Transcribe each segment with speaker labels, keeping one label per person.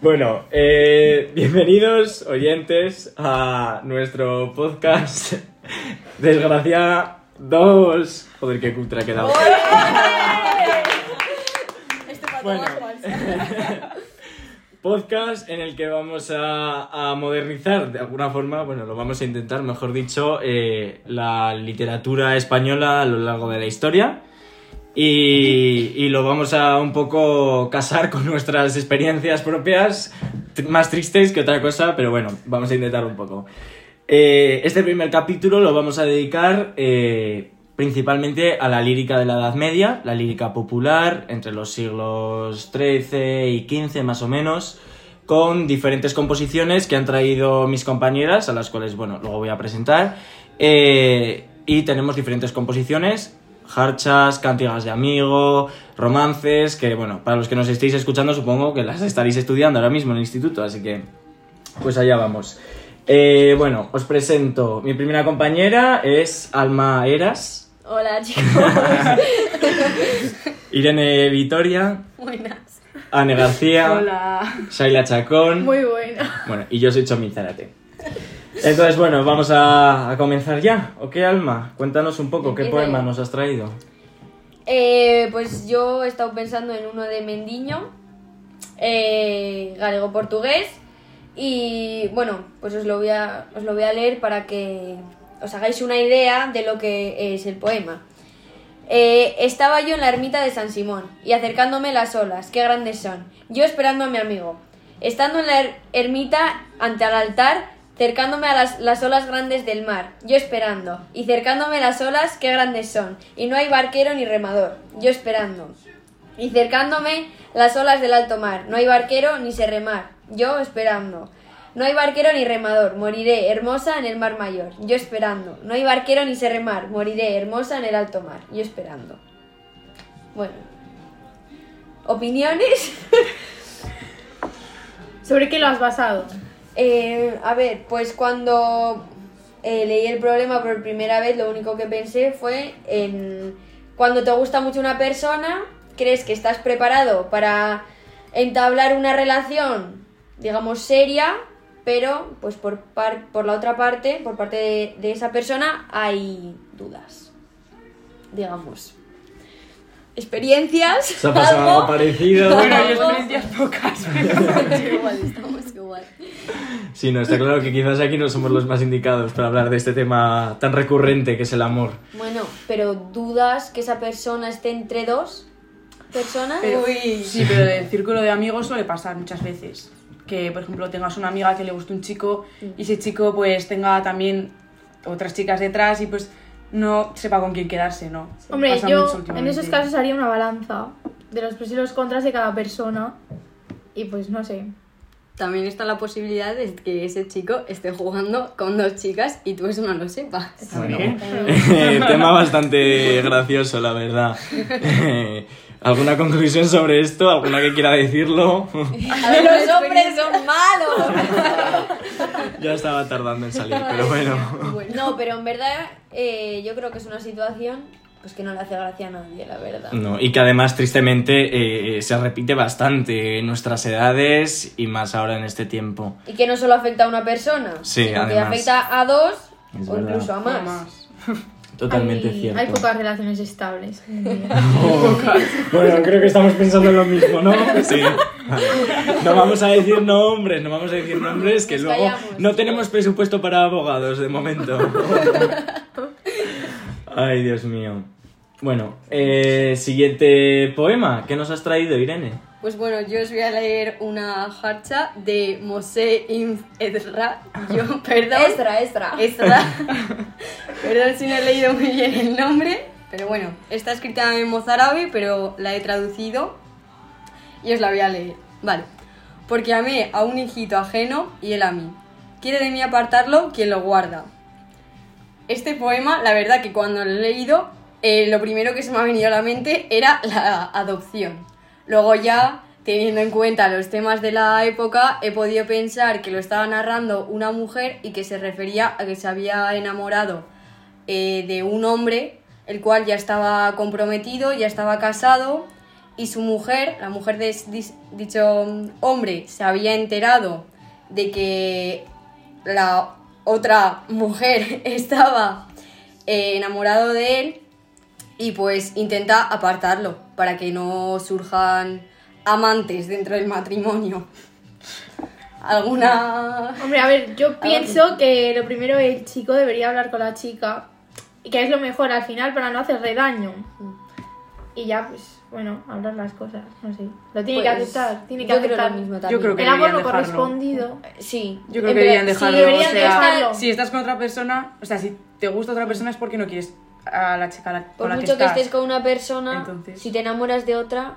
Speaker 1: Bueno, eh, bienvenidos oyentes a nuestro podcast Desgracia 2. Joder, qué cutre ha quedado.
Speaker 2: Este pato
Speaker 1: Bueno.
Speaker 2: falso.
Speaker 1: Podcast en el que vamos a, a modernizar de alguna forma, bueno, lo vamos a intentar, mejor dicho, eh, la literatura española a lo largo de la historia. Y, y lo vamos a un poco casar con nuestras experiencias propias, más tristes que otra cosa, pero bueno, vamos a intentar un poco. Eh, este primer capítulo lo vamos a dedicar eh, principalmente a la lírica de la Edad Media, la lírica popular entre los siglos XIII y XV más o menos, con diferentes composiciones que han traído mis compañeras, a las cuales, bueno, luego voy a presentar. Eh, y tenemos diferentes composiciones, jarchas, cántigas de amigo, romances, que, bueno, para los que nos estéis escuchando supongo que las estaréis estudiando ahora mismo en el instituto, así que, pues allá vamos. Eh, bueno, os presento. Mi primera compañera es Alma Eras,
Speaker 2: Hola chicos.
Speaker 1: Irene Vitoria,
Speaker 2: Buenas.
Speaker 1: Anne García,
Speaker 3: Hola.
Speaker 1: Shaila Chacón.
Speaker 3: Muy buena.
Speaker 1: Bueno, y yo soy Chomi Zárate. Entonces, bueno, vamos a, a comenzar ya. ¿Ok, Alma? Cuéntanos un poco qué
Speaker 2: Empieza
Speaker 1: poema
Speaker 2: ya.
Speaker 1: nos has traído.
Speaker 2: Eh, pues yo he estado pensando en uno de Mendiño, eh, galego-portugués, y bueno, pues os lo, voy a, os lo voy a leer para que os hagáis una idea de lo que es el poema. Eh, estaba yo en la ermita de San Simón y acercándome las olas, qué grandes son, yo esperando a mi amigo. Estando en la er- ermita ante el altar, cercándome a las, las olas grandes del mar, yo esperando, y cercándome las olas, qué grandes son, y no hay barquero ni remador, yo esperando. Y cercándome las olas del alto mar, no hay barquero ni se remar, yo esperando. No hay barquero ni remador, moriré hermosa en el mar mayor, yo esperando. No hay barquero ni se remar, moriré hermosa en el alto mar, yo esperando. Bueno. ¿Opiniones?
Speaker 3: ¿Sobre qué lo has basado?
Speaker 2: Eh, a ver, pues cuando eh, leí el problema por primera vez, lo único que pensé fue en cuando te gusta mucho una persona, crees que estás preparado para entablar una relación, digamos, seria, pero pues por, par- por la otra parte, por parte de, de esa persona, hay dudas, digamos. Experiencias.
Speaker 1: ¿Se ha pasado algo parecido?
Speaker 3: Bueno, yo experiencias pocas, pero...
Speaker 2: igual, estamos igual.
Speaker 1: Sí, no, está claro que quizás aquí no somos los más indicados para hablar de este tema tan recurrente que es el amor.
Speaker 2: Bueno, pero dudas que esa persona esté entre dos personas.
Speaker 3: pero- Sí, pero del círculo de amigos suele pasar muchas veces. Que, por ejemplo, tengas una amiga que le guste un chico y ese chico pues tenga también otras chicas detrás y pues no sepa con quién quedarse, ¿no?
Speaker 4: Hombre,
Speaker 3: Pasa
Speaker 4: yo en esos casos haría una balanza de los pros y los contras de cada persona. Y pues no sé.
Speaker 5: También está la posibilidad de que ese chico esté jugando con dos chicas y tú eso no lo sepas.
Speaker 1: Bueno, tema bastante gracioso, la verdad. ¿Alguna conclusión sobre esto? ¿Alguna que quiera decirlo?
Speaker 2: A ver, los hombres son malos.
Speaker 1: ya estaba tardando en salir, pero bueno.
Speaker 2: No, pero en verdad eh, yo creo que es una situación pues que no le hace gracia a nadie, la verdad.
Speaker 1: No, y que además, tristemente, eh, se repite bastante en nuestras edades y más ahora en este tiempo.
Speaker 2: Y que no solo afecta a una persona,
Speaker 1: Sí,
Speaker 2: sino que
Speaker 1: además.
Speaker 2: afecta a dos
Speaker 1: Es
Speaker 2: o
Speaker 1: verdad.
Speaker 2: incluso a más.
Speaker 3: más.
Speaker 1: Totalmente
Speaker 4: hay,
Speaker 1: cierto.
Speaker 4: hay pocas relaciones estables.
Speaker 1: Bueno, creo que estamos pensando en lo mismo, ¿no? Sí. Vale. No vamos a decir nombres, no vamos a decir nombres, que
Speaker 2: Nos
Speaker 1: luego
Speaker 2: callamos.
Speaker 1: no tenemos presupuesto para abogados de momento. Ay, Dios mío. Bueno, eh, siguiente poema. ¿Qué nos has traído, Irene?
Speaker 5: Pues bueno, yo os voy a leer una harcha de Mosé Inz Ezra. Yo, perdón.
Speaker 2: Extra, extra.
Speaker 5: Ezra. perdón si no he leído muy bien el nombre. Pero bueno, está escrita en mozárabe, pero la he traducido y os la voy a leer. Vale. Porque amé a un hijito ajeno y él a mí. Quiere de mí apartarlo quien lo guarda. Este poema, la verdad que cuando lo he leído, eh, lo primero que se me ha venido a la mente era la adopción. Luego ya, teniendo en cuenta los temas de la época, he podido pensar que lo estaba narrando una mujer y que se refería a que se había enamorado eh, de un hombre, el cual ya estaba comprometido, ya estaba casado y su mujer, la mujer de dicho hombre, se había enterado de que la otra mujer estaba eh, enamorado de él y pues intenta apartarlo para que no surjan amantes dentro del matrimonio. ¿Alguna...?
Speaker 4: Hombre, a ver, yo pienso que lo primero el chico debería hablar con la chica y que es lo mejor al final para no hacerle daño. Y ya, pues, bueno, hablar las cosas, no sé. Lo tiene que
Speaker 2: Pues,
Speaker 4: aceptar, tiene que
Speaker 2: yo creo
Speaker 4: aceptar.
Speaker 2: lo mismo también.
Speaker 3: Yo creo que
Speaker 4: El amor no correspondido.
Speaker 2: Sí.
Speaker 3: Yo creo que deberían dejarlo.
Speaker 4: sí, deberían
Speaker 3: o sea,
Speaker 4: dejarlo.
Speaker 3: Si estás con otra persona, o sea, si te gusta otra persona es porque no quieres a la chica la-
Speaker 2: Por
Speaker 3: con la que
Speaker 2: mucho que, estés con una persona,
Speaker 3: Entonces-
Speaker 2: si te enamoras de otra,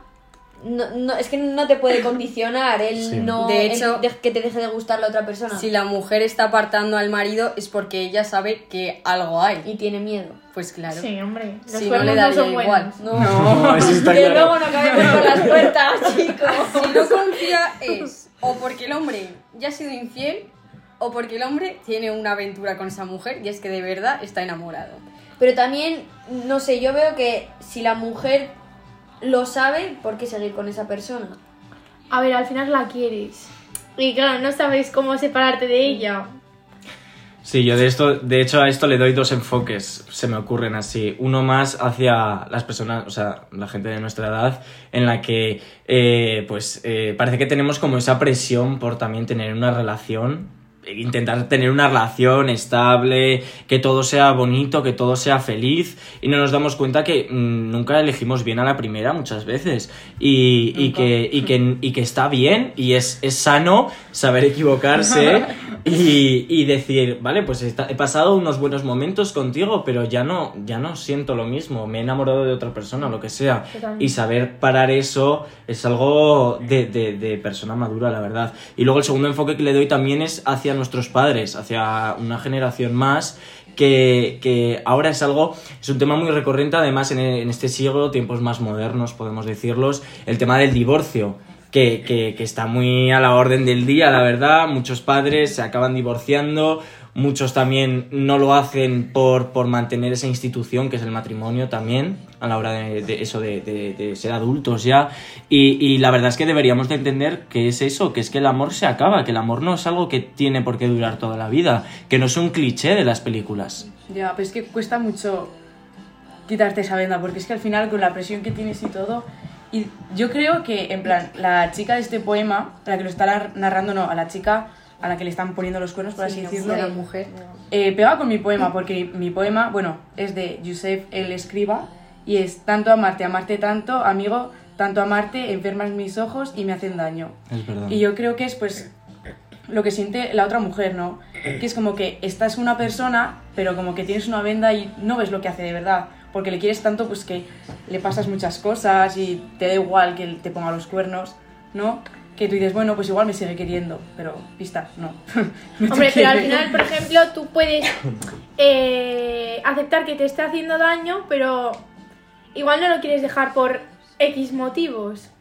Speaker 2: no, no, es que no te puede condicionar el
Speaker 1: Sí.
Speaker 2: no
Speaker 5: De
Speaker 2: el
Speaker 5: hecho-
Speaker 2: de- que te deje de gustar la otra persona
Speaker 5: Si la mujer está apartando al marido es porque ella sabe que algo hay.
Speaker 2: y tiene miedo.
Speaker 5: Pues claro.
Speaker 4: Sí, hombre. Los
Speaker 5: Si no le
Speaker 4: no,
Speaker 5: daría
Speaker 4: son
Speaker 5: igual. No.
Speaker 1: No, eso está
Speaker 2: que
Speaker 1: claro.
Speaker 2: luego no acabemos con las puertas, chicos.
Speaker 5: Si no confía es o porque el hombre ya ha sido infiel o porque el hombre tiene una aventura con esa mujer y es que de verdad está enamorado.
Speaker 2: Pero también, no sé, yo veo que si la mujer lo sabe, ¿por qué seguir con esa persona?
Speaker 4: A ver, al final la quieres. Y claro, no sabes cómo separarte de ella.
Speaker 1: Sí, yo de esto, de hecho a esto le doy dos enfoques, se me ocurren así. Uno más hacia las personas, o sea, la gente de nuestra edad, en la que, eh, pues, eh, parece que tenemos como esa presión por también tener una relación, intentar tener una relación estable, que todo sea bonito, que todo sea feliz, y no nos damos cuenta que mm, nunca elegimos bien a la primera muchas veces, y, y que, y, que, y que está bien, y es, es sano saber equivocarse y, y decir, vale, pues he pasado unos buenos momentos contigo, pero ya no, ya no siento lo mismo, me he enamorado de otra persona, lo que sea.
Speaker 4: Totalmente.
Speaker 1: Y saber parar eso es algo de, de- de persona madura, la verdad. Y luego el segundo enfoque que le doy también es hacia nuestros padres, hacia una generación más. Que, que ahora es algo, es un tema muy recurrente además en, en este siglo, tiempos más modernos podemos decirlos, el tema del divorcio que, que- que está muy a la orden del día, la verdad. Muchos padres se acaban divorciando, muchos también no lo hacen por, por mantener esa institución que es el matrimonio también, a la hora de, de eso, de, de- de ser adultos ya. Y, y la verdad es que deberíamos de entender que es eso, que es que el amor se acaba, que el amor no es algo que tiene por qué durar toda la vida, que no es un cliché de las películas.
Speaker 3: Ya, pero es que cuesta mucho quitarte esa venda, porque es que al final con la presión que tienes y todo, y yo creo que, en plan, la chica de este poema, la que lo está nar- narrando, no, a la chica a la que le están poniendo los cuernos, por así
Speaker 5: no
Speaker 3: decirlo,
Speaker 5: la mujer.
Speaker 3: eh, pega con mi poema, porque mi poema, bueno, es de Yusef el Escriba, y es tanto amarte, amarte tanto, amigo, tanto amarte, enfermas mis ojos y me hacen daño.
Speaker 1: Es verdad.
Speaker 3: Y yo creo que es pues lo que siente la otra mujer, ¿no? Que es como que estás una persona, pero como que tienes una venda y no ves lo que hace de verdad. Porque le quieres tanto, pues que le pasas muchas cosas y te da igual que te ponga los cuernos, ¿no? Que tú dices, bueno, pues igual me sigue queriendo, pero pista, no.
Speaker 4: Hombre, pero al final, por ejemplo, tú puedes eh, aceptar que te esté haciendo daño, pero igual no lo quieres dejar por X motivos.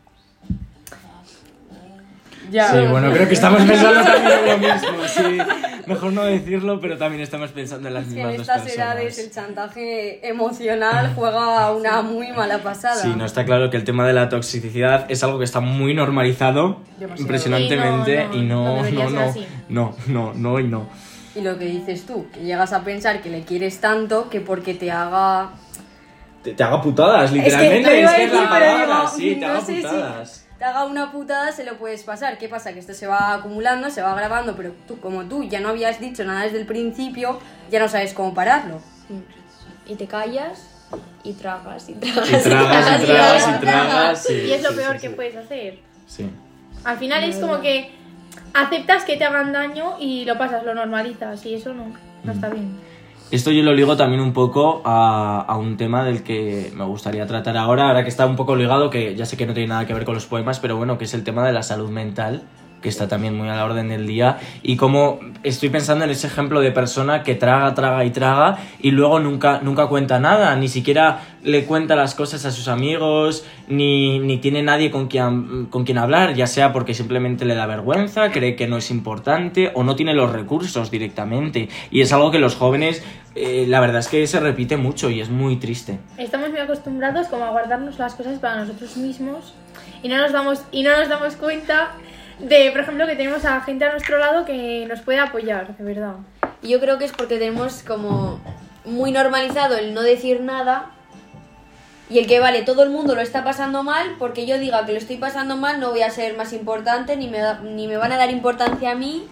Speaker 3: Ya.
Speaker 1: Sí, bueno, creo que estamos pensando también en lo mismo, sí. Mejor no decirlo, pero también estamos pensando en las
Speaker 5: Es que
Speaker 1: mismas
Speaker 5: en
Speaker 1: dos
Speaker 5: estas
Speaker 1: personas.
Speaker 5: edades el chantaje emocional juega una muy mala pasada.
Speaker 1: Sí, no está claro que el tema de la toxicidad es algo que está muy normalizado,
Speaker 3: Demasiado.
Speaker 1: impresionantemente,
Speaker 4: Y no,
Speaker 1: no,
Speaker 4: no, no
Speaker 1: no, no, no, no, no y no.
Speaker 5: Y lo que dices tú, que llegas a pensar que le quieres tanto que porque te haga...
Speaker 1: Te, te haga putadas,
Speaker 5: Es que
Speaker 1: literalmente,
Speaker 5: lo
Speaker 1: es que es la
Speaker 5: pero
Speaker 1: palabra,
Speaker 5: digo,
Speaker 1: sí, te
Speaker 5: no
Speaker 1: haga
Speaker 5: sé si-
Speaker 1: putadas.
Speaker 5: Te haga una putada, se lo puedes pasar. ¿Qué pasa? Que esto se va acumulando, se va grabando, pero tú, como tú ya no habías dicho nada desde el principio, ya no sabes cómo pararlo.
Speaker 2: Y te callas y tragas y tragas.
Speaker 1: Y tragas, y tragas, y tragas,
Speaker 4: es lo peor que puedes hacer.
Speaker 1: Sí.
Speaker 4: Al final es como que aceptas que te hagan daño y lo pasas, lo normalizas y eso no, no está bien.
Speaker 1: Esto yo lo ligo también un poco a, un tema del que me gustaría tratar ahora, ahora que está un poco ligado, que ya sé que no tiene nada que ver con los poemas, pero bueno, que es el tema de la salud mental que está también muy a la orden del día, y como estoy pensando en ese ejemplo de persona que traga, traga y traga y luego nunca, nunca cuenta nada, ni siquiera le cuenta las cosas a sus amigos, ni, ni tiene nadie con quien, con quien hablar, ya sea porque simplemente le da vergüenza, cree que no es importante o no tiene los recursos directamente. Y es algo que los jóvenes, eh, la verdad es que se repite mucho y es muy triste.
Speaker 4: Estamos muy acostumbrados como a guardarnos las cosas para nosotros mismos y no nos damos, y no nos damos cuenta de, por ejemplo, que tenemos a gente a nuestro lado que nos puede apoyar, de verdad.
Speaker 2: Y yo creo que es porque tenemos como muy normalizado el no decir nada y el que vale, todo el mundo lo está pasando mal, porque yo diga que lo estoy pasando mal, no voy a ser más importante, ni me, ni me van a dar importancia a mí,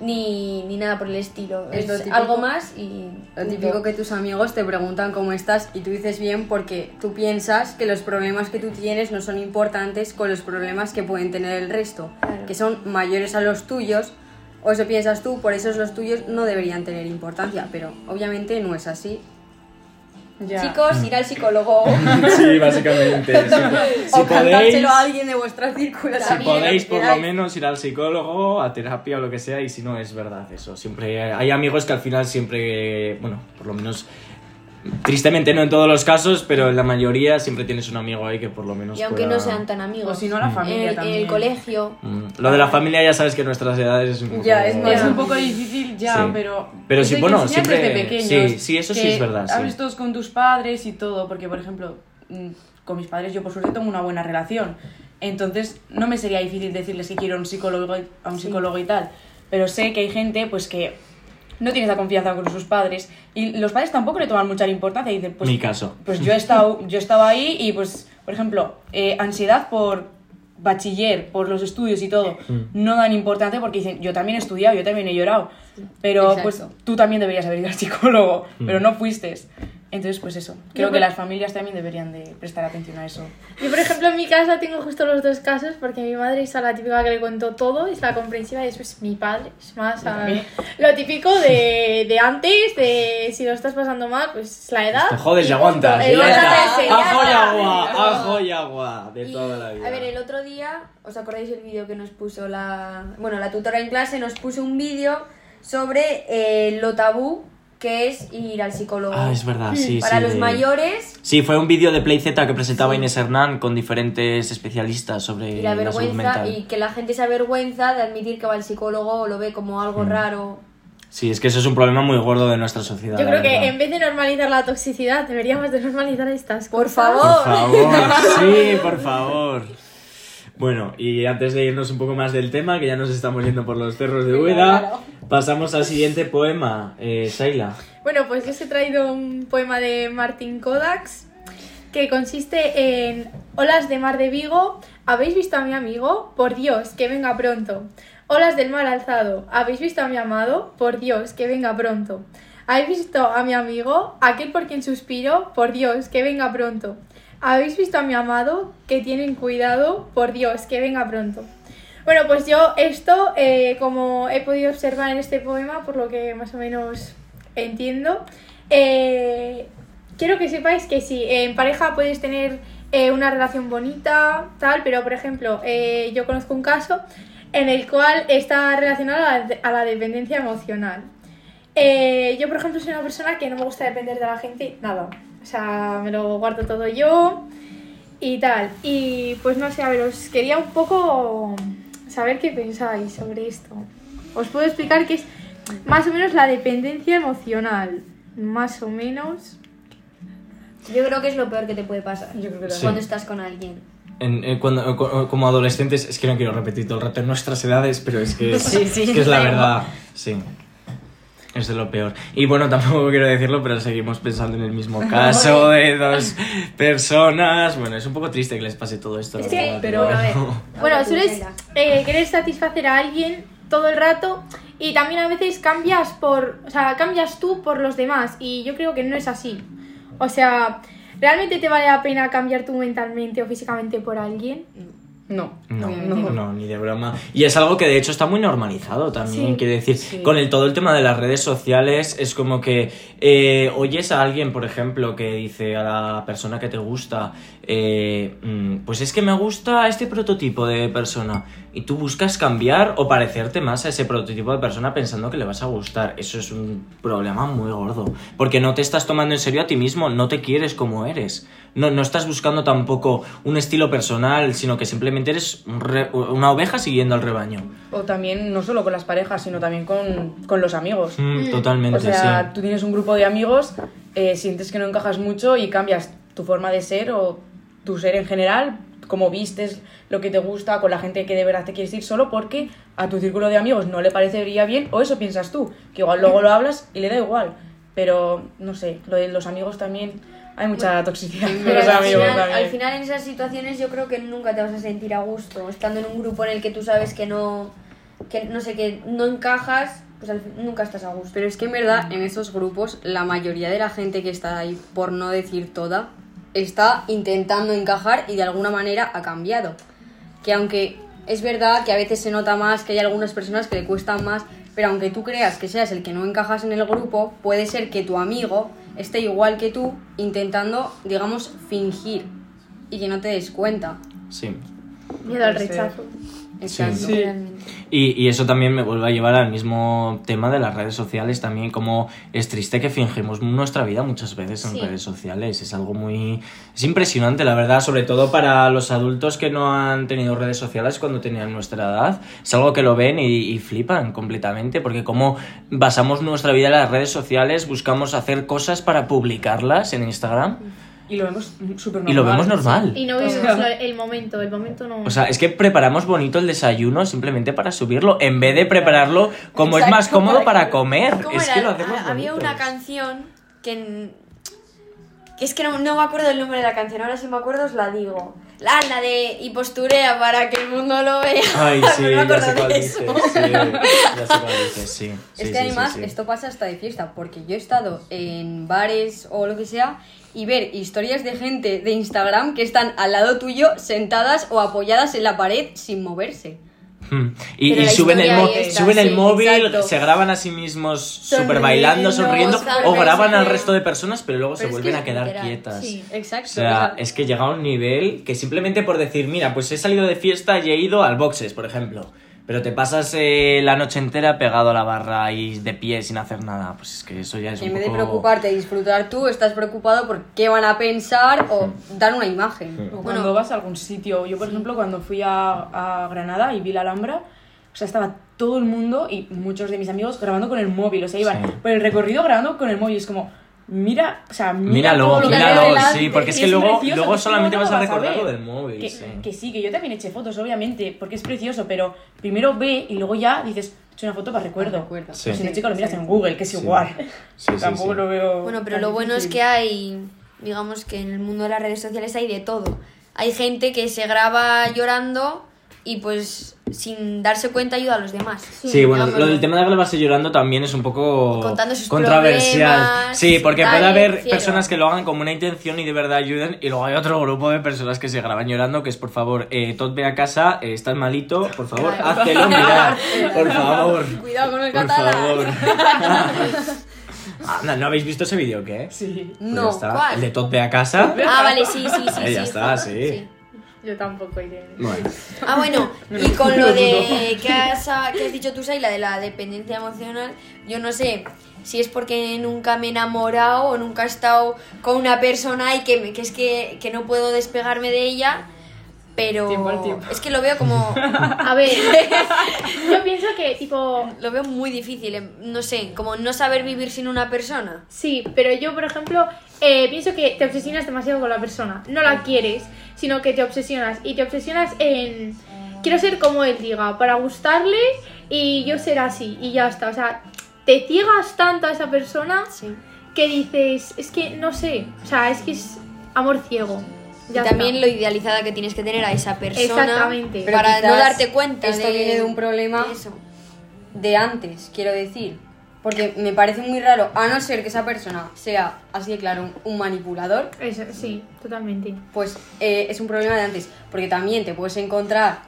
Speaker 2: ni, ni nada por el estilo.
Speaker 5: Es
Speaker 2: Es,
Speaker 5: lo típico-
Speaker 2: algo más y...
Speaker 5: Lo típico que tus amigos te preguntan cómo estás y tú dices bien porque tú piensas que los problemas que tú tienes no son importantes con los problemas que pueden tener el resto,
Speaker 2: Claro.
Speaker 5: que son mayores a los tuyos, o eso piensas tú, por eso los tuyos no deberían tener importancia, pero obviamente no es así.
Speaker 3: Ya.
Speaker 2: Chicos, ir al psicólogo.
Speaker 1: Sí, básicamente. Si, si
Speaker 5: o
Speaker 1: podéis,
Speaker 5: a alguien de vuestra círculo.
Speaker 1: si podéis por lo menos ir al psicólogo, a terapia o lo que sea, y si no es verdad eso. Siempre hay amigos que al final siempre, bueno, por lo menos tristemente no en todos los casos, pero en la mayoría siempre tienes un amigo ahí que por lo menos
Speaker 2: y aunque
Speaker 1: pueda-
Speaker 2: no sean tan amigos.
Speaker 3: O si no, la
Speaker 2: en
Speaker 3: familia
Speaker 2: el, en
Speaker 3: también.
Speaker 2: el colegio.
Speaker 1: Mm, Lo de la familia ya sabes que nuestras edades es un poco...
Speaker 5: Ya, es
Speaker 3: Es un poco difícil ya,
Speaker 1: Sí.
Speaker 3: pero...
Speaker 1: Pero sí, bueno, siempre-
Speaker 3: desde pequeños,
Speaker 1: sí, sí, eso sí es verdad, sí.
Speaker 3: Hables todos con tus padres y todo, porque por ejemplo, mm, con mis padres yo por suerte tengo una buena relación. Entonces no me sería difícil decirles que quiero a un psicólogo, y- a un psicólogo y tal. Pero sé que hay gente pues que no tiene esa confianza con sus padres y los padres tampoco le toman mucha importancia y dicen, pues,
Speaker 1: Mi caso.
Speaker 3: pues yo he estado, yo estaba ahí y pues, por ejemplo, eh, ansiedad por bachiller, por los estudios y todo,
Speaker 1: Mm.
Speaker 3: no dan importancia porque dicen, yo también he estudiado, yo también he llorado, pero
Speaker 5: Exacto.
Speaker 3: pues tú también deberías haber ido al psicólogo,
Speaker 1: Mm.
Speaker 3: pero no fuiste. Entonces, pues eso, creo
Speaker 4: Yo
Speaker 3: que las familias también deberían de prestar atención a eso.
Speaker 4: Yo, por ejemplo, en mi casa tengo justo los dos casos porque mi madre es a la típica que le cuento todo, es la comprensiva y después mi padre es más a- lo típico de, de antes, de si lo estás pasando mal, pues la edad.
Speaker 1: Te jodes y aguantas. y Ajo y agua, ajo y agua, de
Speaker 2: Y,
Speaker 1: toda la vida.
Speaker 2: A ver, el otro día, ¿os acordáis el vídeo que nos puso la... Bueno, la tutora en clase nos puso un vídeo sobre eh, lo tabú que es ir al psicólogo.
Speaker 1: Ah, es verdad, sí,
Speaker 2: Para
Speaker 1: sí,
Speaker 2: los
Speaker 1: de-
Speaker 2: mayores
Speaker 1: Sí, fue un vídeo de Play Z que presentaba Inés Hernán con diferentes especialistas sobre
Speaker 2: y la
Speaker 1: salud
Speaker 2: vergüenza
Speaker 1: mental.
Speaker 2: y que la gente se avergüenza de admitir que va al psicólogo o lo ve como algo
Speaker 1: Mm.
Speaker 2: raro.
Speaker 1: Sí, es que eso es un problema muy gordo de nuestra sociedad.
Speaker 4: Yo creo que en vez de normalizar la toxicidad, deberíamos de normalizar estas
Speaker 2: Por
Speaker 4: cosas.
Speaker 1: Por
Speaker 2: favor.
Speaker 1: favor, sí, por favor. Bueno, y antes de irnos un poco más del tema, que ya nos estamos yendo por los cerros de Úbeda, pasamos al siguiente poema. Eh, Saila.
Speaker 4: Bueno, pues yo os he traído un poema de Martín Kodaks que consiste en Olas de mar de Vigo, ¿habéis visto a mi amigo? Por Dios, que venga pronto. Olas del mar alzado, ¿habéis visto a mi amado? Por Dios, que venga pronto. ¿Habéis visto a mi amigo? Aquel por quien suspiro, por Dios, que venga pronto. ¿Habéis visto a mi amado? Que tienen cuidado, por Dios, que venga pronto. Bueno, pues yo esto, eh, como he podido observar en este poema, por lo que más o menos entiendo, eh, quiero que sepáis que sí, en pareja puedes tener eh, una relación bonita, tal, pero por ejemplo, yo conozco un caso en el cual está relacionado a la, dependencia emocional. Yo, por ejemplo, soy una persona que no me gusta depender de la gente, nada. O sea, me lo guardo todo yo y tal. Y pues no sé, a ver, os quería un poco saber qué pensáis sobre esto. Os puedo explicar que es más o menos la dependencia emocional. Más o menos.
Speaker 2: Yo creo que es lo peor que te puede pasar
Speaker 3: Yo creo que
Speaker 1: Sí.
Speaker 2: cuando estás con alguien.
Speaker 1: En- eh, cuando- co- como adolescentes, es que no quiero repetir todo el rato en nuestras edades, pero es que es,
Speaker 5: Sí, sí,
Speaker 1: es, que es la verdad. Sí. Es de lo peor. Y bueno, tampoco quiero decirlo, pero seguimos pensando en el mismo caso de dos personas. Bueno, es un poco triste que les pase todo esto.
Speaker 4: Es
Speaker 1: la
Speaker 4: que-
Speaker 1: verdad,
Speaker 3: pero
Speaker 2: Bueno, a ver.
Speaker 4: Bueno,
Speaker 2: habla tú,
Speaker 4: sueles eh, querer satisfacer a alguien todo el rato y también a veces cambias por, o sea, cambias tú por los demás y yo creo que no es así. O sea, ¿realmente te vale la pena cambiar tú mentalmente o físicamente por alguien?
Speaker 3: No,
Speaker 1: No,
Speaker 3: obviamente
Speaker 1: no, ni de broma. Y es algo que de hecho está muy normalizado también.
Speaker 4: Sí.
Speaker 1: Quiero decir,
Speaker 3: Sí.
Speaker 1: con el, todo el tema de las redes sociales es como que eh, oyes a alguien, por ejemplo, que dice a la persona que te gusta, eh, mm, pues es que me gusta este prototipo de persona. Y tú buscas cambiar o parecerte más a ese prototipo de persona pensando que le vas a gustar. Eso es un problema muy gordo. Porque no te estás tomando en serio a ti mismo, no te quieres como eres. No, no estás buscando tampoco un estilo personal, sino que simplemente eres un re- una oveja siguiendo al rebaño.
Speaker 3: O también, no solo con las parejas, sino también con, con los amigos.
Speaker 1: Mm, totalmente,
Speaker 3: O sea,
Speaker 1: sí.
Speaker 3: tú tienes un grupo de amigos, eh, sientes que no encajas mucho y cambias tu forma de ser o tu ser en general, cómo vistes, lo que te gusta, con la gente que de verdad te quieres ir, solo porque a tu círculo de amigos no le parecería bien, o eso piensas tú, que igual luego lo hablas y le da igual. Pero, no sé, lo de los amigos también, hay mucha toxicidad con los
Speaker 2: al
Speaker 3: amigos
Speaker 2: final,
Speaker 3: también.
Speaker 2: al final en esas situaciones yo creo que nunca te vas a sentir a gusto. Estando en un grupo en el que tú sabes que no, que no sé, que no encajas, pues al fin- nunca estás a gusto.
Speaker 5: Pero es que en verdad en esos grupos la mayoría de la gente que está ahí, por no decir toda, está intentando encajar y de alguna manera ha cambiado. Que aunque es verdad que a veces se nota más, que hay algunas personas que le cuestan más, pero aunque tú creas que seas el que no encajas en el grupo, puede ser que tu amigo esté igual que tú intentando, digamos, fingir y que no te des cuenta.
Speaker 1: Sí.
Speaker 4: Miedo al rechazo.
Speaker 5: Exacto.
Speaker 2: Realmente.
Speaker 1: Y, y eso también me vuelve a llevar al mismo tema de las redes sociales también, como es triste que fingimos nuestra vida muchas veces en
Speaker 2: Sí.
Speaker 1: redes sociales. Es algo muy... Es impresionante, la verdad, sobre todo para los adultos que no han tenido redes sociales cuando tenían nuestra edad. Es algo que lo ven y, y flipan completamente, porque como basamos nuestra vida en las redes sociales, buscamos hacer cosas para publicarlas en Instagram
Speaker 3: Y lo vemos súper normal.
Speaker 1: y lo vemos normal.
Speaker 4: Y no vivimos lo- el momento, el momento no.
Speaker 1: O sea, es que preparamos bonito el desayuno simplemente para subirlo, en vez de prepararlo como es más cómodo
Speaker 2: para
Speaker 1: comer.
Speaker 2: ¿Cómo
Speaker 1: Es
Speaker 2: era?
Speaker 1: que lo hacemos
Speaker 2: Había
Speaker 1: bonito.
Speaker 2: una canción que... que es que no, no me acuerdo el nombre de la canción, ahora si me acuerdo os la digo. La, la de y posturea para que el mundo lo vea.
Speaker 1: Ay, sí,
Speaker 2: No me
Speaker 1: ya sé
Speaker 2: de
Speaker 1: cuál dices. Sí, ya sé cuál dices, sí. Sí,
Speaker 5: Es
Speaker 1: sí,
Speaker 5: que además
Speaker 1: sí.
Speaker 5: esto pasa hasta de fiesta, porque yo he estado en bares o lo que sea y ver historias de gente de Instagram que están al lado tuyo sentadas o apoyadas en la pared sin moverse.
Speaker 1: Hmm. Y, suben, el,
Speaker 2: está,
Speaker 1: suben el móvil,
Speaker 2: exacto.
Speaker 1: se graban a sí mismos super
Speaker 2: Sonriendo,
Speaker 1: bailando, sonriendo, o graban al resto de personas, pero luego
Speaker 2: Pero
Speaker 1: se vuelven a quedar
Speaker 2: literal,
Speaker 1: quietas.
Speaker 4: sí.
Speaker 5: Exacto.
Speaker 1: O sea, es que llega a un nivel que simplemente por decir, mira, pues he salido de fiesta y he ido al boxes, por ejemplo. Pero te pasas eh, la noche entera pegado a la barra y de pie sin hacer nada. Pues es que eso ya es
Speaker 5: en
Speaker 1: un
Speaker 5: vez de preocuparte y disfrutar tú, estás preocupado por qué van a pensar o dar una imagen.
Speaker 3: O
Speaker 2: Bueno.
Speaker 3: cuando vas a algún sitio. Yo, por ejemplo, cuando fui a, a Granada y vi la Alhambra, o sea, estaba todo el mundo y muchos de mis amigos grabando con el móvil. O sea, iban
Speaker 1: Sí.
Speaker 3: por el recorrido grabando con el móvil. Es como, mira, o sea, mira
Speaker 1: Míralo,
Speaker 3: todo lo que hay
Speaker 1: míralo,
Speaker 3: delante.
Speaker 1: sí, porque es que luego,
Speaker 3: precioso,
Speaker 1: luego solamente vas a recordar lo del móvil.
Speaker 3: Que
Speaker 1: sí.
Speaker 3: que sí, que yo también eché fotos, obviamente, porque es precioso, pero primero ve y luego ya dices, he hecho una foto para recuerdo.
Speaker 5: Recuerdo.
Speaker 1: Sí.
Speaker 3: Si no, chico, lo miras en Google, que es igual.
Speaker 1: Sí, sí,
Speaker 3: Tampoco
Speaker 1: sí.
Speaker 3: lo veo.
Speaker 2: Bueno, pero
Speaker 3: tan
Speaker 2: lo bueno es que hay, digamos que en el mundo de las redes sociales hay de todo. Hay gente que se graba llorando y pues sin darse cuenta ayuda a los demás.
Speaker 1: Sí, bueno,
Speaker 2: digámoslo.
Speaker 1: lo del tema de grabarse llorando también es un poco
Speaker 2: contando sus
Speaker 1: controversial. Sí, porque
Speaker 2: tal,
Speaker 1: puede haber personas que lo hagan como una intención y de verdad ayuden, y luego hay otro grupo de personas que se graban llorando, que es por favor, eh, Todd ve a casa, eh, estás malito, por favor,
Speaker 2: Claro.
Speaker 1: háztelo mirar, por favor.
Speaker 5: Cuidado con el
Speaker 1: Por
Speaker 5: catalán.
Speaker 1: favor. Anda, ¿no habéis visto ese vídeo, qué?
Speaker 3: Sí.
Speaker 1: Pues
Speaker 5: No,
Speaker 1: ya está.
Speaker 2: ¿cuál?
Speaker 1: El de Todd ve a casa.
Speaker 2: Ah, vale, sí, sí, sí.
Speaker 1: Eh,
Speaker 2: sí,
Speaker 1: ya está,
Speaker 2: joder,
Speaker 1: sí.
Speaker 4: Yo tampoco iré.
Speaker 1: Bueno,
Speaker 2: Ah, bueno, y con lo de que has, que has dicho tú, Saila, de la dependencia emocional, yo no sé si es porque nunca me he enamorado o nunca he estado con una persona y que, me- que es que, que no puedo despegarme de ella, pero
Speaker 3: Tiempo al tiempo.
Speaker 2: es que lo veo como...
Speaker 4: A ver, yo pienso que, tipo,
Speaker 2: Lo veo muy difícil, em, no sé, como no saber vivir sin una persona.
Speaker 4: sí, pero yo, por ejemplo, eh, pienso que te obsesionas demasiado con la persona. No la quieres, sino que te obsesionas. Y te obsesionas en. Quiero ser como él diga, para gustarle y yo ser así, y ya está. O sea, te ciegas tanto a esa persona
Speaker 2: Sí.
Speaker 4: que dices, es que no sé, o sea, es que es amor ciego. Ya
Speaker 2: y también
Speaker 4: está.
Speaker 2: lo idealizada que tienes que tener a esa persona
Speaker 4: Exactamente.
Speaker 2: Para no darte cuenta
Speaker 5: esto
Speaker 2: de,
Speaker 5: viene de un problema
Speaker 2: eso.
Speaker 5: de antes, quiero decir. Porque me parece muy raro, a no ser que esa persona sea, así de claro, un, un manipulador,
Speaker 4: Eso, sí, totalmente.
Speaker 5: pues eh, es un problema de antes. Porque también te puedes encontrar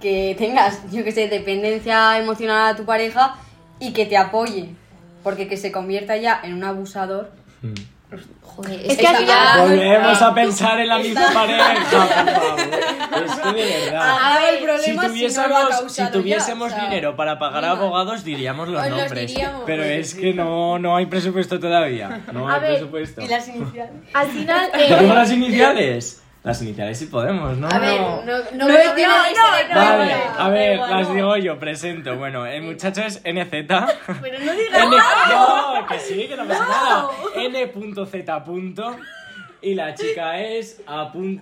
Speaker 5: que tengas, yo que sé, dependencia emocional a tu pareja y que te apoye. Porque que se convierta ya en un abusador.
Speaker 2: Joder,
Speaker 4: Es que al final-
Speaker 1: Volvemos a pensar en la misma pareja, por favor. Es que de verdad.
Speaker 5: Ah, el
Speaker 1: Si
Speaker 5: problema si no lo ha
Speaker 1: tuviésemos, si
Speaker 5: ya,
Speaker 1: tuviésemos
Speaker 5: o sea,
Speaker 1: dinero para pagar a abogados, diríamos los
Speaker 2: Pues los
Speaker 1: nombres.
Speaker 2: diríamos.
Speaker 1: Pero es que no, no hay presupuesto todavía. No
Speaker 4: A
Speaker 1: hay
Speaker 4: ver,
Speaker 1: presupuesto.
Speaker 5: Y las iniciales.
Speaker 4: Al final,
Speaker 1: ¿Tenemos
Speaker 4: eh,
Speaker 1: las iniciales? Las iniciales sí podemos, ¿no?
Speaker 2: A ver,
Speaker 1: No.
Speaker 2: no, no,
Speaker 5: No,
Speaker 1: Vale, a ver,
Speaker 5: igual,
Speaker 1: las
Speaker 5: no.
Speaker 1: digo yo, presento. Bueno, el muchacho es NZ.
Speaker 3: Pero no digas
Speaker 1: N... No, que sí, que no pasa nada. N.Z. Y la chica es A. G.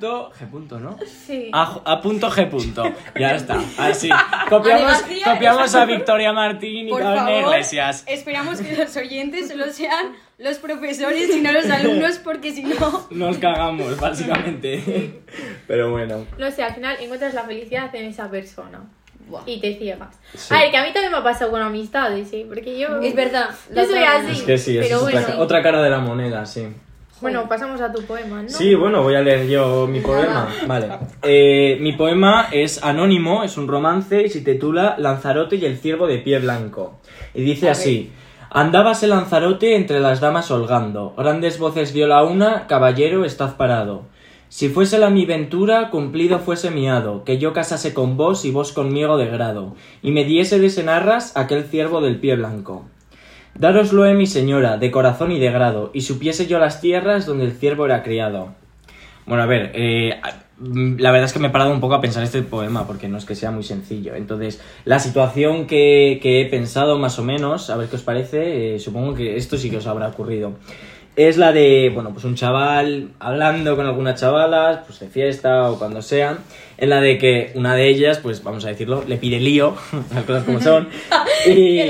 Speaker 1: ¿no?
Speaker 4: sí.
Speaker 1: A, a punto G. punto. Ya está. Así. Copiamos, copiamos a Victoria Martín y Carmen Iglesias.
Speaker 5: esperamos que los oyentes solo sean los profesores y no los alumnos, porque si no.
Speaker 1: Nos cagamos, básicamente. Pero bueno.
Speaker 4: No sé, al final encuentras la felicidad en esa persona.
Speaker 2: Buah.
Speaker 4: Y te ciegas.
Speaker 1: Sí.
Speaker 4: A ver, que a mí también me ha pasado con amistades, ¿sí? Porque yo...
Speaker 2: Es verdad.
Speaker 4: Yo soy
Speaker 2: otra
Speaker 4: así.
Speaker 1: Es que sí,
Speaker 4: Pero
Speaker 1: es otra,
Speaker 4: bueno.
Speaker 1: ca- otra cara de la moneda, sí.
Speaker 4: Bueno, pasamos a tu poema, ¿no?
Speaker 1: Sí, bueno, voy a leer yo mi poema. Vale. Eh, mi poema es anónimo, es un romance y se titula Lanzarote y el ciervo de pie blanco. Y dice así. Andábase Lanzarote entre las damas holgando. Grandes voces dio la una, caballero, estad parado. Si fuese la mi ventura, cumplido fuese mi hado, que yo casase con vos y vos conmigo de grado, y me diese de senarras aquel ciervo del pie blanco. Dároslo he mi señora, de corazón y de grado, y supiese yo las tierras donde el ciervo era criado. Bueno, a ver, eh, la verdad es que me he parado un poco a pensar este poema, porque no es que sea muy sencillo. Entonces, la situación que, que he pensado más o menos, a ver qué os parece, eh, supongo que esto sí que os habrá ocurrido. Es la de, bueno, pues un chaval hablando con algunas chavalas, pues de fiesta o cuando sea, en la de que una de ellas, pues vamos a decirlo, le pide lío, las cosas como son. y,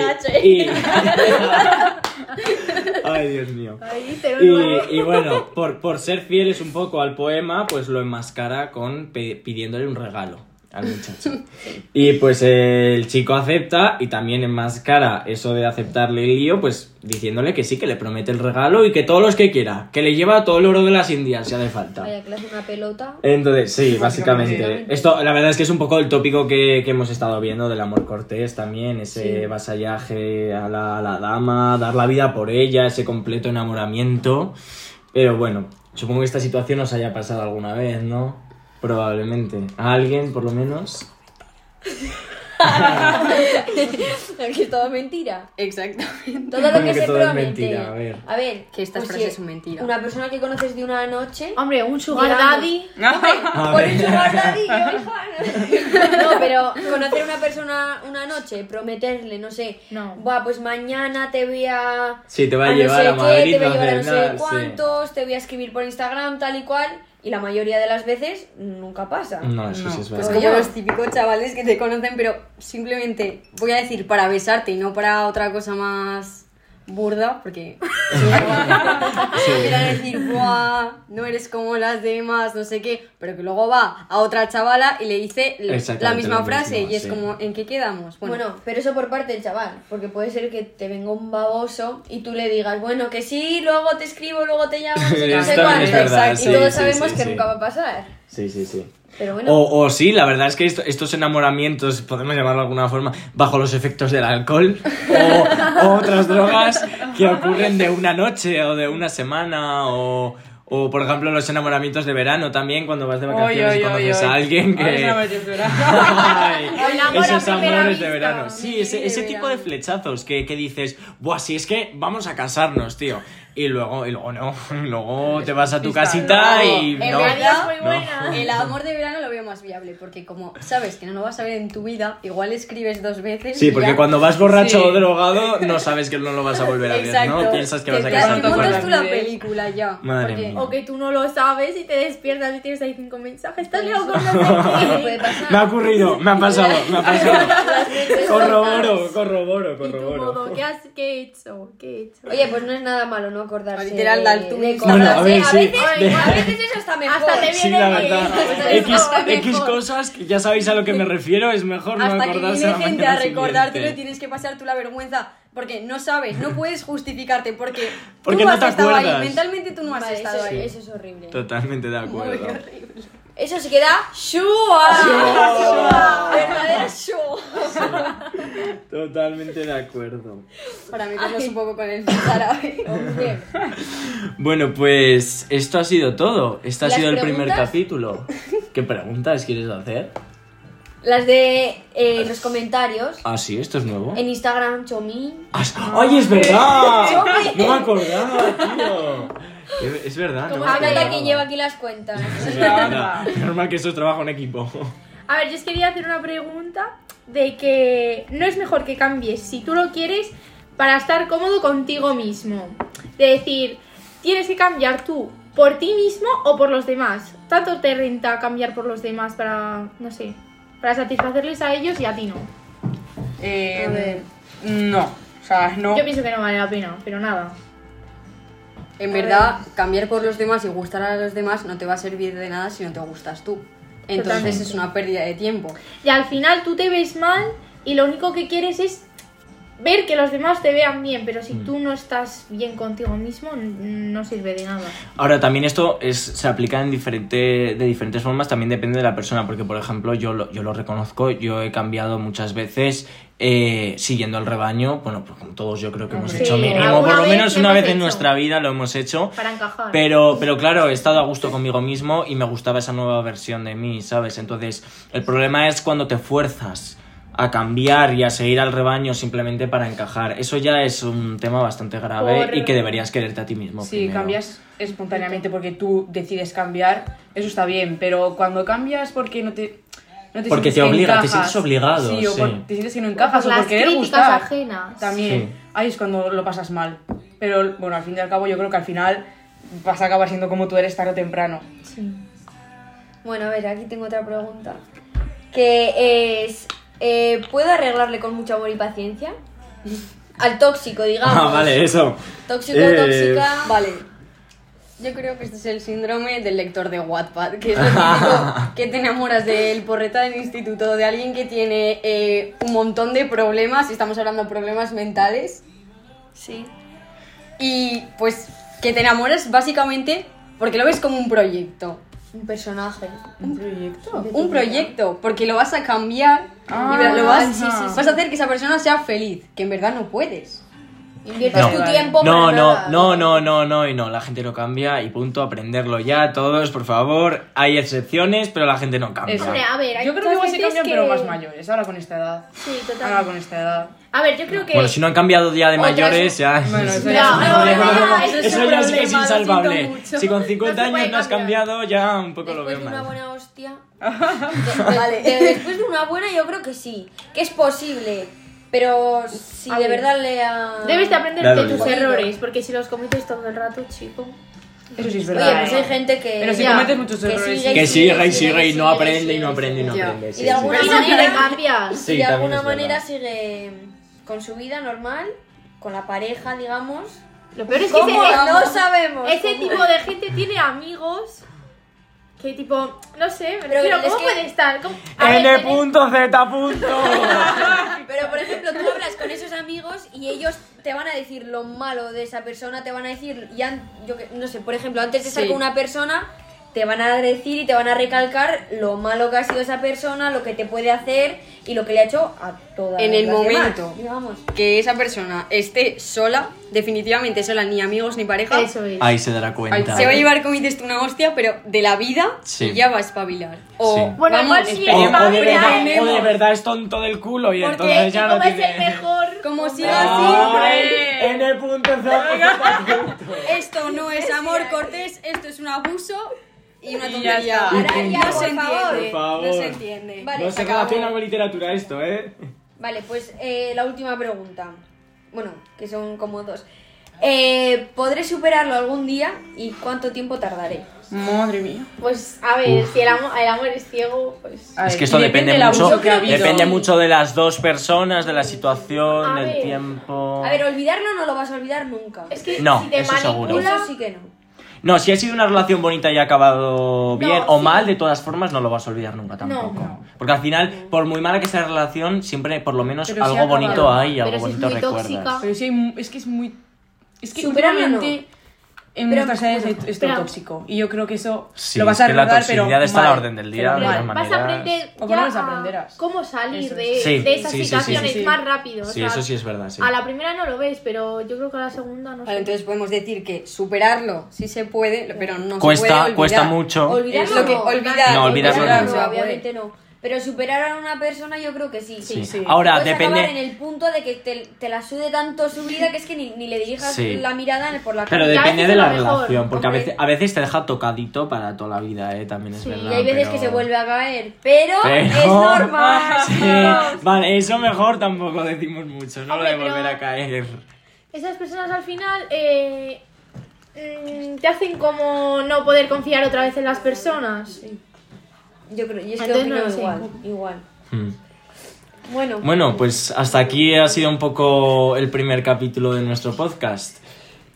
Speaker 1: y- Ay, Dios mío.
Speaker 4: Ahí,
Speaker 1: Y, y bueno, por, por ser fieles un poco al poema, pues lo enmascara con pidiéndole un regalo al muchacho. Y pues eh, el chico acepta y también enmascara eso de aceptarle el lío, pues diciéndole que sí, que le promete el regalo y que todos los que quiera, que le lleva todo el oro de las Indias si hace falta.
Speaker 2: Vaya, que le hace una pelota.
Speaker 1: Entonces, sí, básicamente. Esto, la verdad es que es un poco el tópico que, que hemos estado viendo del amor cortés también, ese vasallaje a la, a la dama, dar la vida por ella, ese completo enamoramiento. Pero bueno, supongo que esta situación os haya pasado alguna vez, ¿no? Probablemente. A alguien, por lo menos.
Speaker 2: que es todo mentira.
Speaker 5: Exactamente.
Speaker 2: Todo lo
Speaker 1: Como
Speaker 2: que,
Speaker 1: que
Speaker 2: se
Speaker 1: todo es
Speaker 2: promete.
Speaker 1: mentira, a ver.
Speaker 2: A ver,
Speaker 5: Que estas
Speaker 2: pues
Speaker 5: frases
Speaker 2: si
Speaker 5: son mentira.
Speaker 2: Una persona que conoces de una noche.
Speaker 4: Hombre, un sugar
Speaker 2: Digamos.
Speaker 4: daddy...
Speaker 1: A
Speaker 2: Por
Speaker 1: ver.
Speaker 2: un sugar daddy, yo, hija. No, pero conocer a una persona una noche, prometerle, no sé.
Speaker 4: No.
Speaker 2: Buah, pues mañana te voy a.
Speaker 1: Sí, te va a
Speaker 2: no
Speaker 1: llevar
Speaker 2: sé
Speaker 1: a Madrid,
Speaker 2: qué, te voy a
Speaker 1: va a
Speaker 2: llevar a no sé
Speaker 1: sí.
Speaker 2: cuántos, te voy a escribir por Instagram, tal y cual. Y la mayoría de las veces nunca pasa.
Speaker 1: No, eso sí es
Speaker 5: Es
Speaker 1: verdad.
Speaker 2: Oye.
Speaker 5: como los típicos chavales que te conocen, pero simplemente voy a decir para besarte y no para otra cosa más burda, porque quiero decir, Buah, no eres como las demás, no sé qué, pero que luego va a otra chavala y le dice la misma frase
Speaker 1: mismo,
Speaker 5: y es
Speaker 1: sí.
Speaker 5: como, ¿en qué quedamos?
Speaker 2: Bueno, pero eso por parte del chaval, porque puede ser que te venga un baboso y tú le digas, bueno, que sí, luego te escribo, luego te llamo, no sé cuánto.
Speaker 1: sí,
Speaker 2: y todos
Speaker 1: sí,
Speaker 2: sabemos
Speaker 1: sí,
Speaker 2: que
Speaker 1: sí.
Speaker 2: nunca va a pasar.
Speaker 1: Sí, sí, sí.
Speaker 2: Pero bueno,
Speaker 1: O, o sí, la verdad es que esto- estos enamoramientos, podemos llamarlo de alguna forma, bajo los efectos del alcohol o, o otras drogas que ocurren de una noche o de una semana o, o, por ejemplo, los enamoramientos de verano también, cuando vas de vacaciones
Speaker 3: Oy,
Speaker 1: y
Speaker 3: oy,
Speaker 1: conoces
Speaker 3: oy,
Speaker 1: a alguien que... Ay, esos amores de verano. Sí, ese, ese tipo de flechazos que, que dices, buah, si es que vamos a casarnos, tío. Y luego, y luego no, y luego te vas a tu casita y
Speaker 5: en
Speaker 1: no.
Speaker 4: muy
Speaker 1: no.
Speaker 4: buena.
Speaker 5: el amor de verano lo veo más viable, porque como sabes que no lo vas a ver en tu vida, igual escribes dos veces.
Speaker 1: Sí,
Speaker 5: y
Speaker 1: porque
Speaker 5: ya.
Speaker 1: cuando vas borracho
Speaker 3: Sí.
Speaker 1: o drogado no sabes que no lo vas a volver a ver,
Speaker 5: Exacto.
Speaker 1: ¿no? Piensas que vas a
Speaker 5: Te
Speaker 3: con
Speaker 5: montas tú la película ya.
Speaker 1: Madre
Speaker 5: porque-
Speaker 1: mía.
Speaker 4: O que tú no lo sabes y te despiertas y tienes ahí cinco mensajes. Estás
Speaker 2: Pues
Speaker 4: loco, no
Speaker 2: puede pasar.
Speaker 1: Me ha ocurrido, me ha pasado, me ha pasado.
Speaker 2: Veces
Speaker 1: Corroboro, corroboro,
Speaker 4: Y tu modo,
Speaker 1: corroboro.
Speaker 4: ¿qué has qué he hecho? ¿Qué he hecho?
Speaker 2: Oye, pues no es nada malo no acordarse.
Speaker 5: Literal, la altruista.
Speaker 2: de
Speaker 1: Bueno, a
Speaker 2: veces,
Speaker 1: de-
Speaker 2: a veces eso está mejor.
Speaker 4: Hasta te
Speaker 1: Sí,
Speaker 4: viene
Speaker 1: la
Speaker 4: bien.
Speaker 1: verdad.
Speaker 4: Hasta
Speaker 1: X, cosas, que ya sabéis a lo que me refiero, es mejor no
Speaker 5: Hasta que
Speaker 1: acordarse
Speaker 5: viene gente a recordártelo tienes que pasar tú la vergüenza Porque no sabes, no puedes justificarte porque,
Speaker 1: Porque
Speaker 5: tú
Speaker 1: no
Speaker 5: has
Speaker 1: te
Speaker 5: estado ahí, mentalmente tú no has
Speaker 2: Vale,
Speaker 5: estado
Speaker 2: eso,
Speaker 5: ahí.
Speaker 2: eso es horrible.
Speaker 1: Totalmente de acuerdo.
Speaker 2: Eso se queda Shua. Verdadera Shua.
Speaker 1: Totalmente de acuerdo.
Speaker 5: Para meternos un poco con el árabe.
Speaker 1: Bueno, pues esto ha sido todo. Este ha
Speaker 2: ¿Las
Speaker 1: sido el primer capítulo. ¿Qué preguntas quieres hacer?
Speaker 2: Las de eh, los comentarios.
Speaker 1: Ah, sí, esto es nuevo.
Speaker 2: En Instagram, Chomi.
Speaker 1: Ah, ¡Ay, es verdad!
Speaker 2: Chomi.
Speaker 1: No me acordaba, tío. Es- Es verdad, no
Speaker 2: Agatha
Speaker 1: acordaba.
Speaker 2: quien lleva aquí las cuentas.
Speaker 1: Normal que esto es trabajo en equipo.
Speaker 4: A ver, yo os quería hacer una pregunta de que no es mejor que cambies si tú lo quieres para estar cómodo contigo mismo. De decir, tienes que cambiar tú por ti mismo o por los demás. Tanto te renta cambiar por los demás para, no sé, para satisfacerles a ellos y a ti no.
Speaker 3: Eh,
Speaker 2: A ver.
Speaker 3: No, o sea, no.
Speaker 4: Yo pienso que no vale la pena, pero nada.
Speaker 5: En verdad, cambiar por los demás y gustar a los demás no te va a servir de nada si no te gustas tú. Entonces
Speaker 4: Totalmente.
Speaker 5: es una pérdida de tiempo.
Speaker 4: Y al final tú te ves mal y lo único que quieres es ver que los demás te vean bien, pero si tú no estás bien contigo mismo, no sirve de nada.
Speaker 1: Ahora, también esto es, se aplica en diferente, de diferentes formas, también depende de la persona, porque por ejemplo, yo lo, yo lo reconozco, yo he cambiado muchas veces eh, siguiendo el rebaño, bueno, pues como todos yo creo que hemos
Speaker 3: Sí,
Speaker 1: hecho mínimo, por lo menos una vez en
Speaker 4: hecho.
Speaker 1: nuestra vida lo hemos hecho.
Speaker 4: Para encajar.
Speaker 1: Pero, pero claro, he estado a gusto conmigo mismo y me gustaba esa nueva versión de mí, ¿sabes? Entonces, el problema es cuando te fuerzas a cambiar y a seguir al rebaño simplemente para encajar. Eso ya es un tema bastante grave
Speaker 4: Por-
Speaker 1: y que deberías quererte a ti mismo.
Speaker 3: Si
Speaker 1: primero.
Speaker 3: cambias espontáneamente porque tú decides cambiar, eso está bien, pero cuando cambias porque no te. No te
Speaker 1: Porque
Speaker 3: sientes
Speaker 1: te obliga, te
Speaker 3: encajas,
Speaker 1: sientes obligado,
Speaker 3: Sí, o
Speaker 1: sí.
Speaker 3: por- te sientes que no
Speaker 4: O
Speaker 3: encajas
Speaker 4: por
Speaker 3: o por
Speaker 4: las
Speaker 3: querer
Speaker 4: críticas
Speaker 3: gustar.
Speaker 4: ajenas.
Speaker 3: También.
Speaker 1: Sí.
Speaker 3: Ahí es cuando lo pasas mal. Pero bueno, al fin y al cabo, yo creo que al final vas a acabar siendo como tú eres tarde o temprano.
Speaker 4: Sí.
Speaker 2: Bueno, a ver, aquí tengo otra pregunta. Que es, eh, ¿puedo arreglarle con mucho amor y paciencia? Al tóxico, digamos.
Speaker 1: Ah, vale, eso.
Speaker 2: Tóxico,
Speaker 1: Eh,
Speaker 2: tóxica.
Speaker 5: Vale. Yo creo que este es el síndrome del lector de Wattpad, que es lo típico que te enamoras del porreta del instituto, de alguien que tiene eh, un montón de problemas, y estamos hablando de problemas mentales,
Speaker 2: Sí.
Speaker 5: y pues que te enamoras básicamente porque lo ves como un proyecto.
Speaker 2: Un personaje.
Speaker 3: ¿Un proyecto?
Speaker 5: Un proyecto, porque lo vas a cambiar
Speaker 3: Ah,
Speaker 5: y lo vas,
Speaker 3: sí, sí, sí.
Speaker 5: vas a hacer que esa persona sea feliz, que en verdad no puedes.
Speaker 2: Inviertes
Speaker 1: No.
Speaker 2: tu tiempo
Speaker 1: No,
Speaker 2: para
Speaker 1: no,
Speaker 2: nada.
Speaker 1: no, no, no, no, y no, la gente no cambia y punto, aprenderlo ya, todos, por favor. Hay excepciones, pero la gente no cambia.
Speaker 3: Eso.
Speaker 4: Hombre, a ver, hay
Speaker 3: Yo creo que igual se
Speaker 4: veces
Speaker 3: cambian,
Speaker 4: que-
Speaker 3: pero más mayores, ahora con esta edad.
Speaker 4: Sí,
Speaker 3: Ahora
Speaker 4: total.
Speaker 3: con esta edad.
Speaker 4: A ver, yo creo que...
Speaker 1: Bueno, si no han cambiado ya de
Speaker 2: Otras-
Speaker 1: mayores, ya.
Speaker 3: Bueno, eso ya
Speaker 4: no,
Speaker 3: es
Speaker 4: no, no,
Speaker 2: eso
Speaker 1: ya sí que es
Speaker 2: lo
Speaker 1: insalvable. Si con 50
Speaker 4: No se puede
Speaker 1: años no has cambiado, ya un poco lo
Speaker 2: Después
Speaker 1: veo
Speaker 2: de una
Speaker 1: mal.
Speaker 2: buena hostia. de- de- de- después de una buena, yo creo que sí. Que es posible. Pero si
Speaker 4: A
Speaker 2: de
Speaker 4: ver.
Speaker 2: verdad le ha.
Speaker 4: Debes de aprender de tus errores, porque si los cometes todo el rato, chico...
Speaker 3: Eso sí es
Speaker 2: Oye,
Speaker 3: verdad.
Speaker 2: pues
Speaker 3: ¿eh?
Speaker 2: hay gente que.
Speaker 3: Pero si
Speaker 2: ya,
Speaker 3: cometes muchos
Speaker 2: que
Speaker 3: errores,
Speaker 2: sigue
Speaker 1: Que
Speaker 2: sigue,
Speaker 1: sigue y sigue y no
Speaker 2: sigue,
Speaker 1: aprende y no aprende y no.
Speaker 5: Ya.
Speaker 1: aprende.
Speaker 2: Y
Speaker 1: sí,
Speaker 2: de
Speaker 1: sí.
Speaker 2: alguna
Speaker 4: Pero
Speaker 2: manera.
Speaker 4: cambiar.
Speaker 1: Sí,
Speaker 2: y de
Speaker 1: también
Speaker 2: alguna
Speaker 1: es verdad.
Speaker 2: manera sigue con su vida normal, con la pareja, digamos.
Speaker 4: Lo peor es que
Speaker 2: ¿Cómo?
Speaker 4: ese,
Speaker 2: No sabemos.
Speaker 4: ese
Speaker 2: cómo.
Speaker 4: tipo de gente tiene amigos que tipo, no sé, me
Speaker 2: Pero
Speaker 4: refiero,
Speaker 2: es
Speaker 4: ¿cómo
Speaker 2: que-
Speaker 4: puede estar? ¿Cómo- A ver,
Speaker 1: N
Speaker 4: tenés-
Speaker 1: punto Z punto.
Speaker 2: Pero por ejemplo, tú hablas con esos amigos y ellos te van a decir lo malo de esa persona, te van a decir, ya, yo que- no sé, por ejemplo, antes de estar
Speaker 5: Sí.
Speaker 2: con una persona, te van a decir y te van a recalcar lo malo que ha sido esa persona, lo que te puede hacer y lo que le ha hecho a todas
Speaker 5: En el
Speaker 2: demás,
Speaker 5: momento.
Speaker 2: digamos.
Speaker 5: Que esa persona esté sola, definitivamente sola, ni amigos ni pareja,
Speaker 4: Eso es.
Speaker 1: Ahí se dará cuenta.
Speaker 5: se va a llevar, como dices tú, una hostia, pero de la vida
Speaker 1: Sí.
Speaker 5: y ya va a espabilar. O,
Speaker 1: Sí.
Speaker 4: Bueno,
Speaker 5: vamos,
Speaker 4: igual sí.
Speaker 1: O, o de verdad, o de verdad es tonto del culo y
Speaker 4: Porque
Speaker 1: entonces ya no
Speaker 4: como es el
Speaker 1: tiene.
Speaker 4: mejor.
Speaker 5: Como siga así,
Speaker 1: ¡Ay! N punto Z punto.
Speaker 5: esto no es amor cortés, esto es un abuso y una
Speaker 3: Y ya
Speaker 5: tontería.
Speaker 3: está.
Speaker 2: Ahora ya,
Speaker 5: no se
Speaker 2: por favor.
Speaker 5: entiende,
Speaker 1: Por favor.
Speaker 5: no se entiende.
Speaker 2: Vale,
Speaker 1: No
Speaker 2: se acabó.
Speaker 1: relaciona con literatura esto, ¿eh?
Speaker 2: Vale, pues eh, la última pregunta. Bueno, que son como dos. Eh, ¿Podré superarlo algún día y cuánto tiempo tardaré?
Speaker 3: Madre mía.
Speaker 4: Pues a ver, si el amor, el amor es ciego, pues.
Speaker 1: Es que esto depende,
Speaker 3: del
Speaker 1: mucho, depende mucho de las dos personas, de la situación,
Speaker 4: A
Speaker 1: del
Speaker 4: ver.
Speaker 1: tiempo.
Speaker 2: A ver, olvidarlo no lo vas a olvidar nunca.
Speaker 4: Es que
Speaker 1: No,
Speaker 4: si te
Speaker 1: eso seguro.
Speaker 4: manipula.
Speaker 2: Eso sí que no.
Speaker 1: No, si ha sido una relación bonita y ha acabado bien
Speaker 4: No,
Speaker 1: o
Speaker 4: sí.
Speaker 1: mal, de todas formas no lo vas a olvidar nunca tampoco.
Speaker 4: No.
Speaker 1: Porque al final, por muy mala que sea la relación, siempre por lo menos
Speaker 3: Pero
Speaker 1: algo bonito hay y algo
Speaker 4: Pero si es
Speaker 1: bonito
Speaker 4: muy
Speaker 1: recuerdas.
Speaker 4: tóxica.
Speaker 3: Pero hay es que es muy. Es que en
Speaker 2: Pero,
Speaker 3: nuestras edades
Speaker 2: bueno,
Speaker 3: es,
Speaker 4: pero-
Speaker 3: tóxico. Y yo creo que eso
Speaker 1: Sí,
Speaker 3: lo vas a
Speaker 1: la
Speaker 3: recordar, pero.
Speaker 1: toxicidad está a la
Speaker 3: mal,
Speaker 1: orden del
Speaker 3: pero
Speaker 1: día, de
Speaker 3: mal.
Speaker 1: todas
Speaker 4: Vas a aprender
Speaker 3: O por lo
Speaker 4: ya
Speaker 3: menos
Speaker 4: a
Speaker 3: aprenderás.
Speaker 4: cómo salir de.
Speaker 1: Sí,
Speaker 4: de esas
Speaker 1: sí,
Speaker 4: situaciones
Speaker 3: sí, sí.
Speaker 4: más rápido. o
Speaker 1: Sí,
Speaker 4: sea,
Speaker 1: eso sí es verdad, sí.
Speaker 4: A la primera no lo ves, pero yo creo que a la segunda no
Speaker 5: Vale,
Speaker 4: sé.
Speaker 5: entonces podemos decir que superarlo sí se puede, pero no se puede
Speaker 1: Cuesta,
Speaker 5: olvidar.
Speaker 1: cuesta mucho.
Speaker 2: Olvidarlo
Speaker 5: Es lo que
Speaker 2: no.
Speaker 5: olvidar.
Speaker 1: No, olvidarlo
Speaker 5: olvidar
Speaker 1: no.
Speaker 5: poder.
Speaker 2: obviamente no. Pero superar a una persona yo creo que sí.
Speaker 1: Sí.
Speaker 3: sí.
Speaker 1: Ahora,
Speaker 2: Puedes acabar en
Speaker 1: depende.
Speaker 2: el punto de que te, te la sude tanto su vida que es que ni, ni le dirijas
Speaker 1: Sí.
Speaker 2: la mirada por la
Speaker 1: Pero
Speaker 2: cara.
Speaker 1: Depende de la
Speaker 4: mejor,
Speaker 1: relación, porque a
Speaker 2: hombre.
Speaker 1: veces, a veces te deja tocadito para toda la vida, ¿eh? También es
Speaker 2: Sí,
Speaker 1: verdad.
Speaker 2: y hay veces
Speaker 1: pero-
Speaker 2: que se vuelve a caer. Pero,
Speaker 1: Pero-
Speaker 2: es normal.
Speaker 1: Sí, Vale, eso mejor tampoco decimos mucho, no lo de
Speaker 4: Hombre,
Speaker 1: volver a caer.
Speaker 4: Esas personas al final eh, mm, te hacen como no poder confiar otra vez en las personas.
Speaker 2: Yo creo, y es que opino
Speaker 4: no lo sé.
Speaker 2: igual, igual.
Speaker 1: Hmm.
Speaker 2: Bueno,
Speaker 1: Bueno, pues hasta aquí ha sido un poco el primer capítulo de nuestro podcast.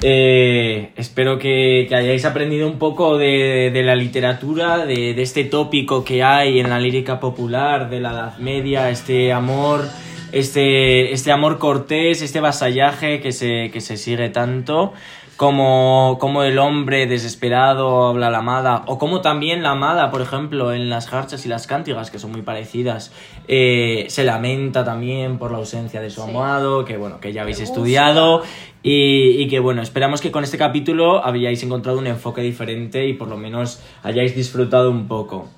Speaker 1: Eh, espero que, que hayáis aprendido un poco de, de la literatura, de, de este tópico que hay en la lírica popular de la Edad Media, este amor, este, este amor cortés, este vasallaje que se, que se sigue tanto, como, como el hombre desesperado habla a la amada, o como también la amada, por ejemplo, en las jarchas y las cántigas, que son muy parecidas, eh, se lamenta también por la ausencia de su amado, que bueno, que ya habéis estudiado, y, y que bueno, esperamos que con este capítulo habíais encontrado un enfoque diferente y por lo menos hayáis disfrutado un poco.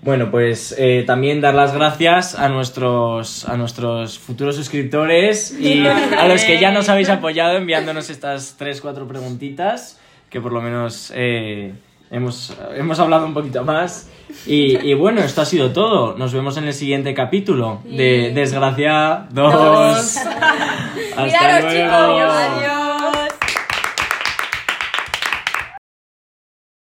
Speaker 1: Bueno, pues eh, también dar las gracias a nuestros, a nuestros futuros suscriptores y a los que ya nos habéis apoyado enviándonos estas 3-4 preguntitas, que por lo menos eh, hemos, hemos hablado un poquito más. Y, y bueno, esto ha sido todo. Nos vemos en el siguiente capítulo de Desgracia 2. Hasta luego.
Speaker 2: chicos.